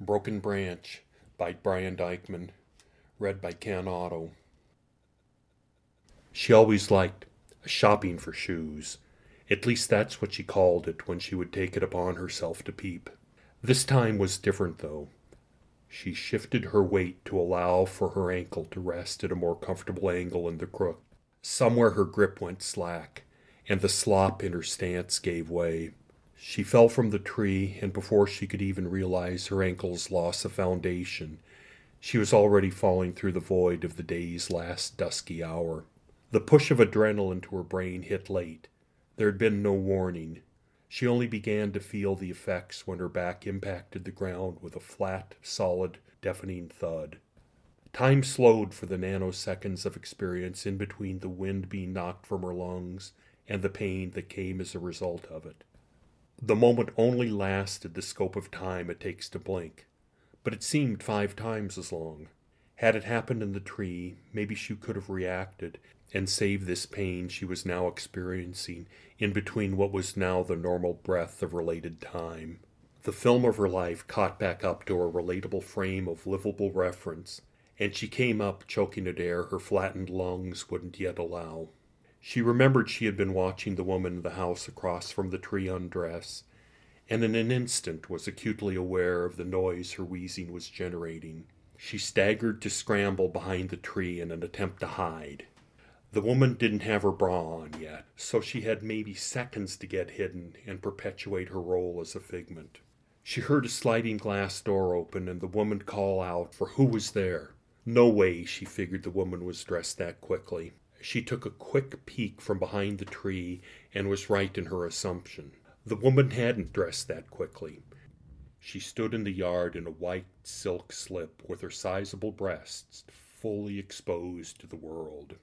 Broken Branch by Brian Dykman. Read by Ken Otto. She always liked shopping for shoes. At least that's what she called it when she would take it upon herself to peep. This time was different, though. She shifted her weight to allow for her ankle to rest at a more comfortable angle in the crook. Somewhere her grip went slack, and the slop in her stance gave way. She fell from the tree, and before she could even realize her ankles lost a foundation, she was already falling through the void of the day's last dusky hour. The push of adrenaline to her brain hit late. There had been no warning. She only began to feel the effects when her back impacted the ground with a flat, solid, deafening thud. Time slowed for the nanoseconds of experience in between the wind being knocked from her lungs and the pain that came as a result of it. The moment only lasted the scope of time it takes to blink, but it seemed five times as long. Had it happened in the tree, maybe she could have reacted and saved this pain she was now experiencing in between what was now the normal breath of related time. The film of her life caught back up to a relatable frame of livable reference, and she came up choking at air her flattened lungs wouldn't yet allow. She remembered she had been watching the woman in the house across from the tree undress, and in an instant was acutely aware of the noise her wheezing was generating. She staggered to scramble behind the tree in an attempt to hide. The woman didn't have her bra on yet, so she had maybe seconds to get hidden and perpetuate her role as a figment. She heard a sliding glass door open and the woman call out for who was there. No way, she figured the woman was dressed that quickly. She took a quick peek from behind the tree and was right in her assumption. The woman hadn't dressed that quickly. She stood in the yard in a white silk slip with her sizable breasts fully exposed to the world.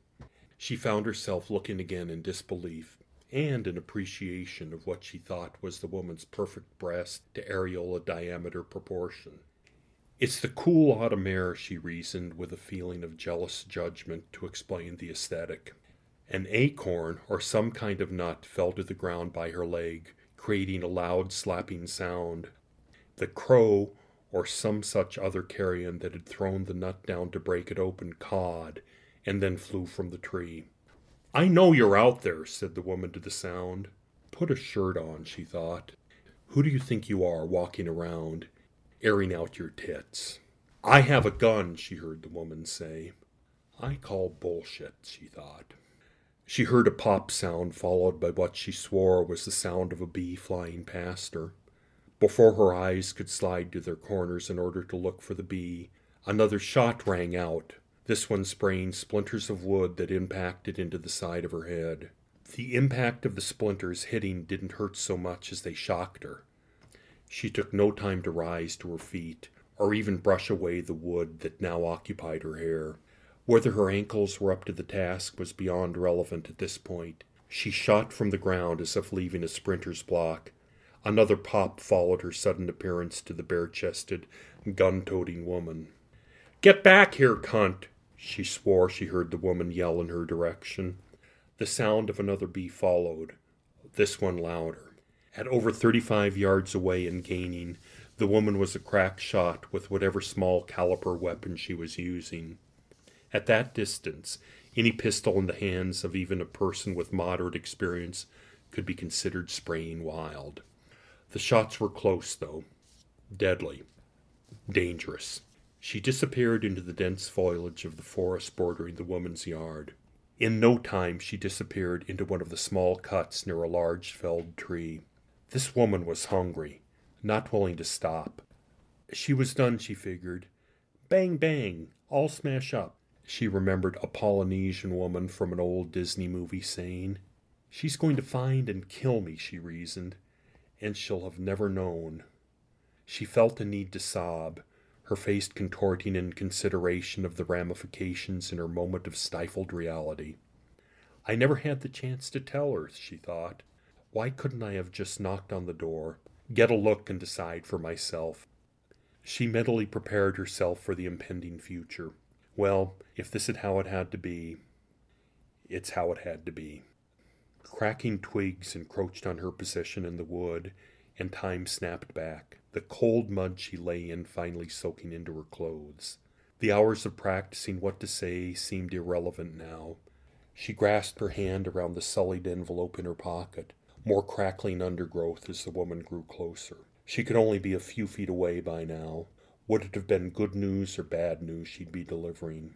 She found herself looking again in disbelief and in appreciation of what she thought was the woman's perfect breast to areola diameter proportion. It's the cool autumn air, she reasoned with a feeling of jealous judgment to explain the aesthetic. An acorn or some kind of nut fell to the ground by her leg, creating a loud slapping sound. The crow or some such other carrion that had thrown the nut down to break it open cawed and then flew from the tree. I know you're out there, said the woman to the sound. Put a shirt on, she thought. Who do you think you are walking around? Airing out your tits. I have a gun, she heard the woman say. I call bullshit, she thought. She heard a pop sound followed by what she swore was the sound of a bee flying past her. Before her eyes could slide to their corners in order to look for the bee, another shot rang out, this one spraying splinters of wood that impacted into the side of her head. The impact of the splinters hitting didn't hurt so much as they shocked her. She took no time to rise to her feet, or even brush away the wood that now occupied her hair. Whether her ankles were up to the task was beyond relevant at this point. She shot from the ground as if leaving a sprinter's block. Another pop followed her sudden appearance to the bare chested, gun toting woman. Get back here, cunt! She swore she heard the woman yell in her direction. The sound of another bee followed, this one louder. At over 35 yards away and gaining, the woman was a crack shot with whatever small caliber weapon she was using. At that distance, any pistol in the hands of even a person with moderate experience could be considered spraying wild. The shots were close, though. Deadly. Dangerous. She disappeared into the dense foliage of the forest bordering the woman's yard. In no time, she disappeared into one of the small cuts near a large felled tree. This woman was hungry, not willing to stop. She was done, she figured. Bang, bang, all smash up. She remembered a Polynesian woman from an old Disney movie saying, She's going to find and kill me, she reasoned, and she'll have never known. She felt the need to sob, her face contorting in consideration of the ramifications in her moment of stifled reality. I never had the chance to tell her, she thought. Why couldn't I have just knocked on the door, get a look, and decide for myself? She mentally prepared herself for the impending future. Well, if this is how it had to be, it's how it had to be. Cracking twigs encroached on her position in the wood, and time snapped back, the cold mud she lay in finally soaking into her clothes. The hours of practicing what to say seemed irrelevant now. She grasped her hand around the sullied envelope in her pocket, more crackling undergrowth as the woman grew closer. She could only be a few feet away by now. Would it have been good news or bad news she'd be delivering?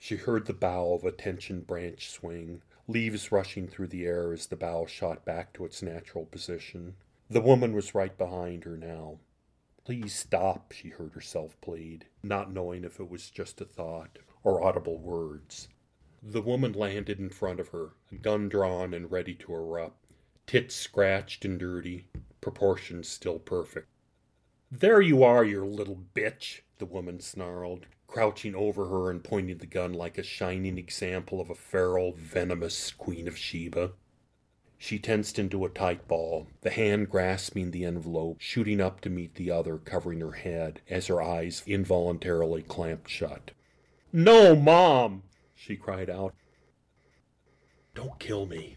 She heard the bough of a tensioned branch swing, leaves rushing through the air as the bough shot back to its natural position. The woman was right behind her now. Please stop, she heard herself plead, not knowing if it was just a thought or audible words. The woman landed in front of her, gun drawn and ready to erupt, tits scratched and dirty, proportions still perfect. There you are, you little bitch, the woman snarled, crouching over her and pointing the gun like a shining example of a feral, venomous Queen of Sheba. She tensed into a tight ball, the hand grasping the envelope, shooting up to meet the other covering her head as her eyes involuntarily clamped shut. No, Mom! she cried out. Don't kill me,